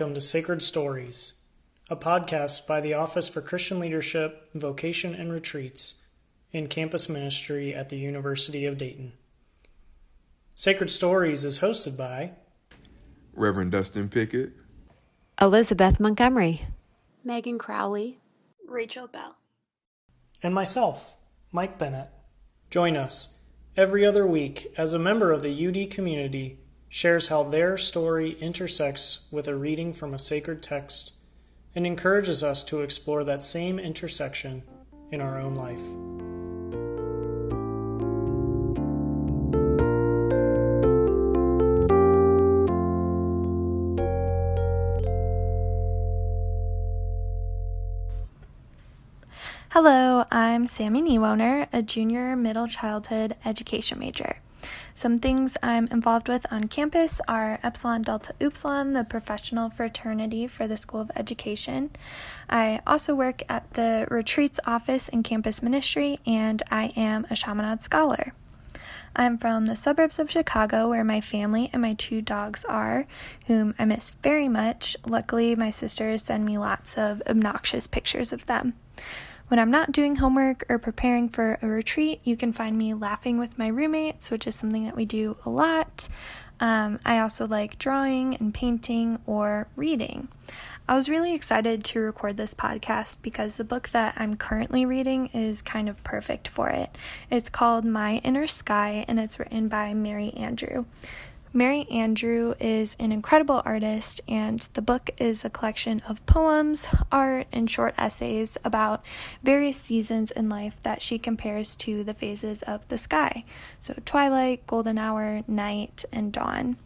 and welcome to Sacred Stories, a podcast by the Office for Christian Leadership, Vocation, and Retreats in campus ministry at the University of Dayton. Sacred Stories is hosted by Reverend Dustin Pickett, Elizabeth Montgomery, Megan Crowley, Rachel Bell, and myself, Mike Bennett. Join us every other week as a member of the UD community shares how their story intersects with a reading from a sacred text and encourages us to explore that same intersection in our own life. Hello, I'm Sammy Niewoner, a junior middle childhood education major. Some things I'm involved with on campus are Epsilon Delta Upsilon, the professional fraternity for the School of Education. I also work at the Retreats office in campus ministry, and I am a Chaminade scholar. I'm from the suburbs of Chicago, where my family and my two dogs are, whom I miss very much. Luckily, my sisters send me lots of obnoxious pictures of them. When I'm not doing homework or preparing for a retreat, you can find me laughing with my roommates, which is something that we do a lot. Um, I also like drawing and painting or reading. I was really excited to record this podcast because the book that I'm currently reading is kind of perfect for it. It's called My Inner Sky and it's written by Mari Andrew. Mari Andrew is an incredible artist, and the book is a collection of poems, art, and short essays about various seasons in life that she compares to the phases of the sky. So, twilight, golden hour, night, and dawn.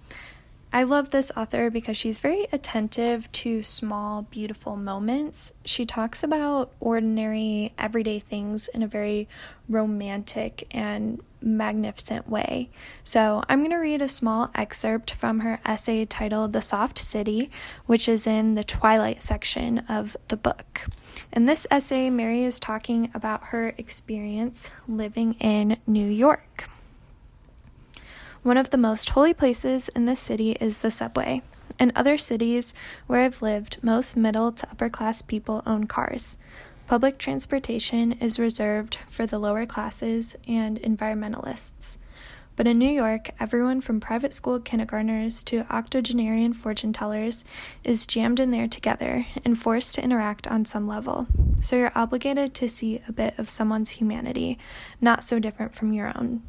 I love this author because she's very attentive to small, beautiful moments. She talks about ordinary, everyday things in a very romantic and magnificent way. So, I'm going to read a small excerpt from her essay titled The Soft City, which is in the Twilight section of the book. In this essay, Mari is talking about her experience living in New York. One of the most holy places in this city is the subway. In other cities where I've lived, most middle to upper class people own cars. Public transportation is reserved for the lower classes and environmentalists. But in New York, everyone from private school kindergartners to octogenarian fortune tellers is jammed in there together and forced to interact on some level. So you're obligated to see a bit of someone's humanity, not so different from your own.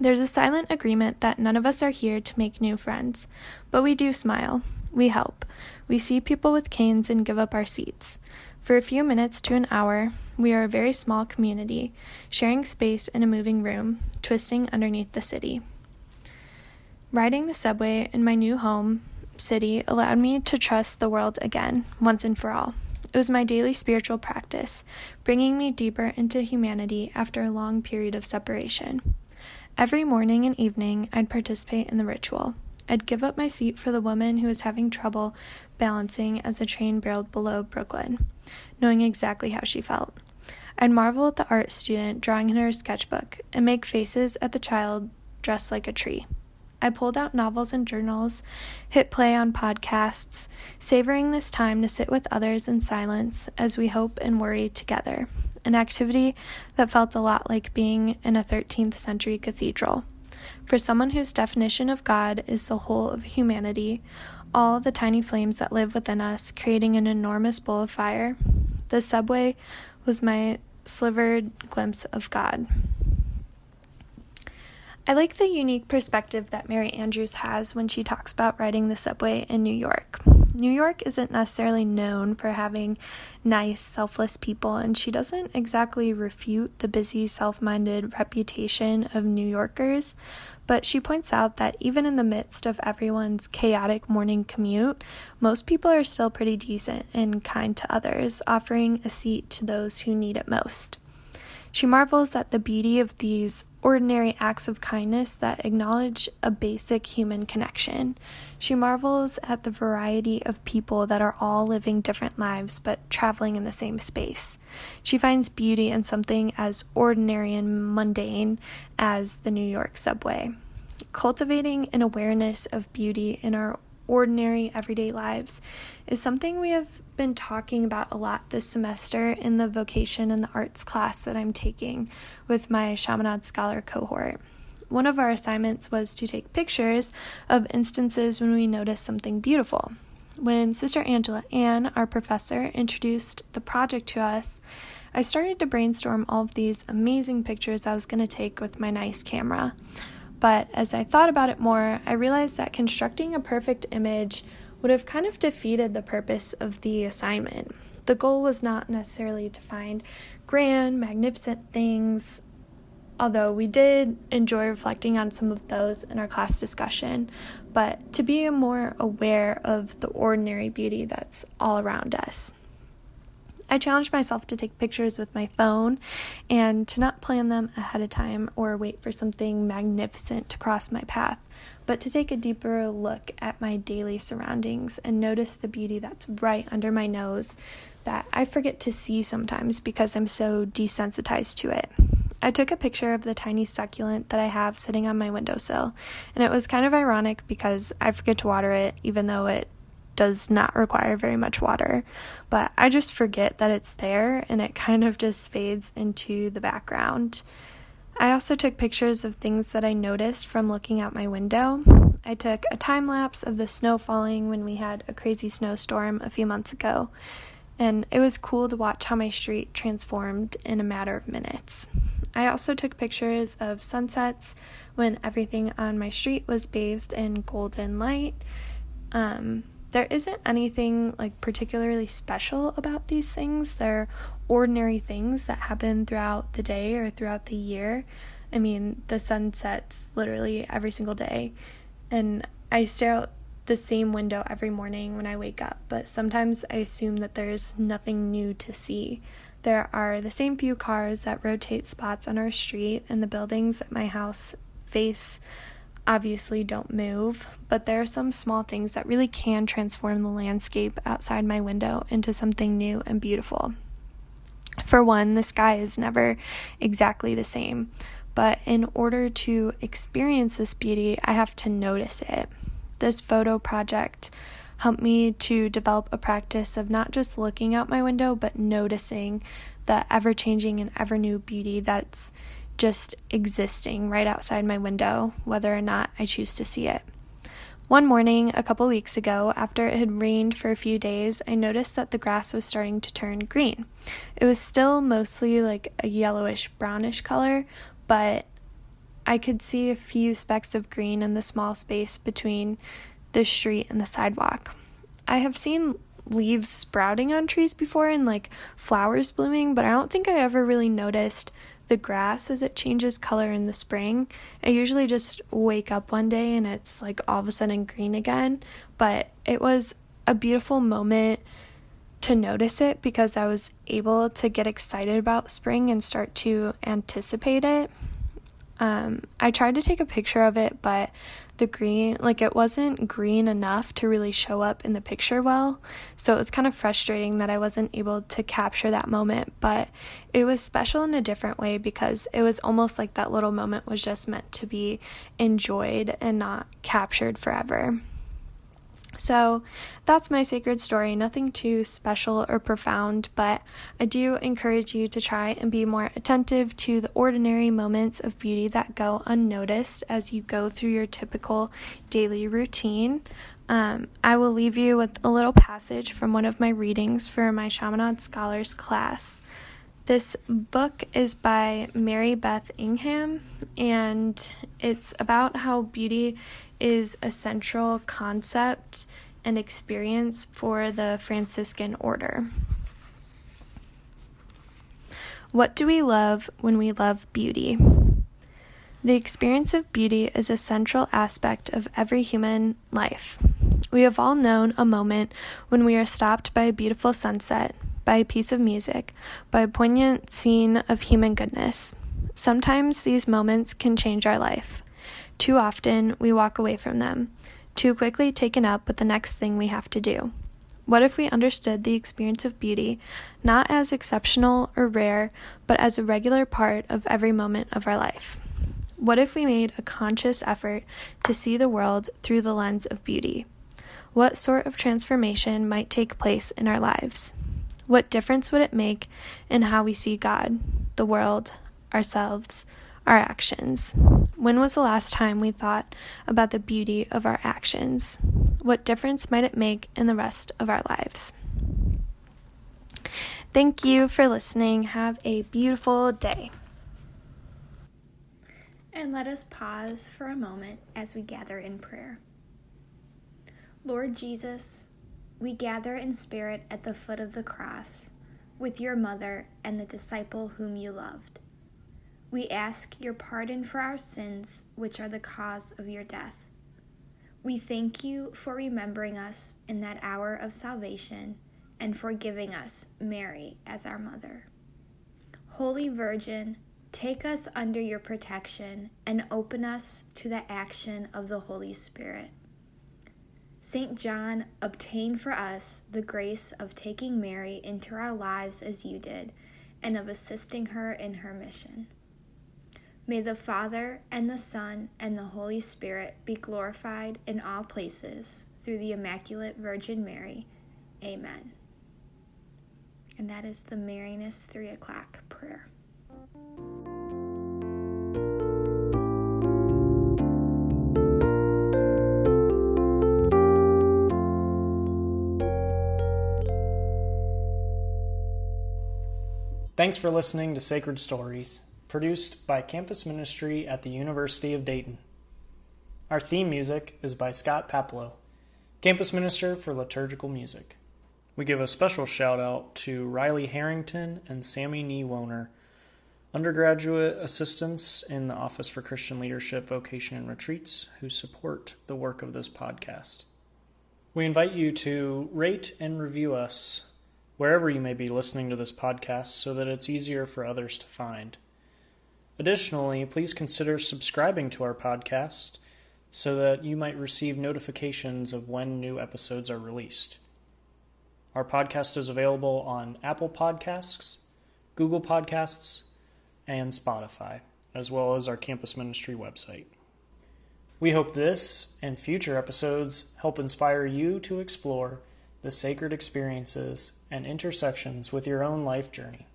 There's a silent agreement that none of us are here to make new friends, but we do smile. We help. We see people with canes and give up our seats. For a few minutes to an hour, we are a very small community, sharing space in a moving room, twisting underneath the city. Riding the subway in my new home city allowed me to trust the world again, once and for all. It was my daily spiritual practice, bringing me deeper into humanity after a long period of separation. Every morning and evening, I'd participate in the ritual. I'd give up my seat for the woman who was having trouble balancing as the train barreled below Brooklyn, knowing exactly how she felt. I'd marvel at the art student drawing in her sketchbook and make faces at the child dressed like a tree. I pulled out novels and journals, hit play on podcasts, savoring this time to sit with others in silence as we hope and worry together an activity that felt a lot like being in a 13th century cathedral. For someone whose definition of God is the whole of humanity, all the tiny flames that live within us creating an enormous bowl of fire, the subway was my slivered glimpse of God. I like the unique perspective that Mari Andrews has when she talks about riding the subway in New York. New York isn't necessarily known for having nice, selfless people, and she doesn't exactly refute the busy, self minded reputation of New Yorkers. But she points out that even in the midst of everyone's chaotic morning commute, most people are still pretty decent and kind to others, offering a seat to those who need it most. She marvels at the beauty of these ordinary acts of kindness that acknowledge a basic human connection. She marvels at the variety of people that are all living different lives but traveling in the same space. She finds beauty in something as ordinary and mundane as the New York subway. Cultivating an awareness of beauty in our ordinary everyday lives is something we have been talking about a lot this semester in the vocation and the arts class that I'm taking with my Chaminade Scholar cohort. One of our assignments was to take pictures of instances when we notice something beautiful. When Sister Angela Ann, our professor, introduced the project to us, I started to brainstorm all of these amazing pictures I was going to take with my nice camera. But as I thought about it more, I realized that constructing a perfect image would have kind of defeated the purpose of the assignment. The goal was not necessarily to find grand, magnificent things, although we did enjoy reflecting on some of those in our class discussion, but to be more aware of the ordinary beauty that's all around us. I challenged myself to take pictures with my phone and to not plan them ahead of time or wait for something magnificent to cross my path, but to take a deeper look at my daily surroundings and notice the beauty that's right under my nose that I forget to see sometimes because I'm so desensitized to it. I took a picture of the tiny succulent that I have sitting on my windowsill, and it was kind of ironic because I forget to water it even though it does not require very much water. But I just forget that it's there and it kind of just fades into the background. I also took pictures of things that I noticed from looking out my window. I took a time lapse of the snow falling when we had a crazy snowstorm a few months ago, and it was cool to watch how my street transformed in a matter of minutes. I also took pictures of sunsets when everything on my street was bathed in golden light. Um, there isn't anything like particularly special about these things. They're ordinary things that happen throughout the day or throughout the year. I mean, the sun sets literally every single day, and I stare out the same window every morning when I wake up, but sometimes I assume that there's nothing new to see. There are the same few cars that rotate spots on our street, and the buildings at my house face obviously don't move, but there are some small things that really can transform the landscape outside my window into something new and beautiful. For one, the sky is never exactly the same, but in order to experience this beauty, I have to notice it. This photo project helped me to develop a practice of not just looking out my window, but noticing the ever changing and ever new beauty that's just existing right outside my window, whether or not I choose to see it. One morning, a couple weeks ago, after it had rained for a few days, I noticed that the grass was starting to turn green. It was still mostly like a yellowish brownish color, but I could see a few specks of green in the small space between the street and the sidewalk. I have seen leaves sprouting on trees before and like flowers blooming, but I don't think I ever really noticed the grass as it changes color in the spring. I usually just wake up one day and it's like all of a sudden green again, but it was a beautiful moment to notice it because I was able to get excited about spring and start to anticipate it. Um, I tried to take a picture of it, but the green, like it wasn't green enough to really show up in the picture well. So it was kind of frustrating that I wasn't able to capture that moment, but it was special in a different way because it was almost like that little moment was just meant to be enjoyed and not captured forever. So that's my sacred story. Nothing too special or profound, but I do encourage you to try and be more attentive to the ordinary moments of beauty that go unnoticed as you go through your typical daily routine. Um, I will leave you with a little passage from one of my readings for my Chaminade Scholars class. This book is by Mary Beth Ingham, and it's about how beauty is a central concept and experience for the Franciscan order. What do we love when we love beauty? The experience of beauty is a central aspect of every human life. We have all known a moment when we are stopped by a beautiful sunset, by a piece of music, by a poignant scene of human goodness. Sometimes these moments can change our life. Too often, we walk away from them, too quickly taken up with the next thing we have to do. What if we understood the experience of beauty not as exceptional or rare, but as a regular part of every moment of our life? What if we made a conscious effort to see the world through the lens of beauty? what sort of transformation might take place in our lives? What difference would it make in how we see God, the world, ourselves, our actions? When was the last time we thought about the beauty of our actions? What difference might it make in the rest of our lives? Thank you for listening. Have a beautiful day. And let us pause for a moment as we gather in prayer. Lord Jesus, we gather in spirit at the foot of the cross with your mother and the disciple whom you loved. We ask your pardon for our sins, which are the cause of your death. We thank you for remembering us in that hour of salvation and for giving us Mary as our mother. Holy Virgin, take us under your protection and open us to the action of the Holy Spirit. St. John, obtain for us the grace of taking Mary into our lives as you did, and of assisting her in her mission. May the Father, and the Son, and the Holy Spirit be glorified in all places through the Immaculate Virgin Mary. Amen. And that is the Marianist 3 o'clock prayer. Thanks for listening to Sacred Stories, produced by Campus Ministry at the University of Dayton. Our theme music is by Scott Paplow, Campus Minister for Liturgical Music. We give a special shout out to Riley Harrington and Sammy Niewoner, undergraduate assistants in the Office for Christian Leadership, Vocation, and Retreats, who support the work of this podcast. We invite you to rate and review us wherever you may be listening to this podcast so that it's easier for others to find. Additionally, please consider subscribing to our podcast so that you might receive notifications of when new episodes are released. Our podcast is available on Apple Podcasts, Google Podcasts, and Spotify, as well as our campus ministry website. We hope this and future episodes help inspire you to explore the sacred experiences and intersections with your own life journey.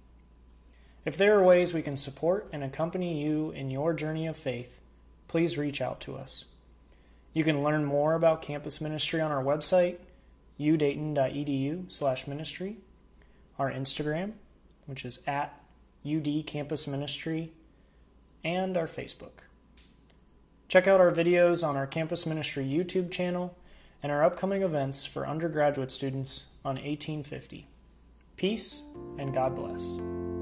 If there are ways we can support and accompany you in your journey of faith, please reach out to us. You can learn more about campus ministry on our website, udayton.edu slash ministry, our Instagram, which is at UD Campus Ministry, and our Facebook. Check out our videos on our Campus Ministry YouTube channel and our upcoming events for undergraduate students on 1850. Peace and God bless.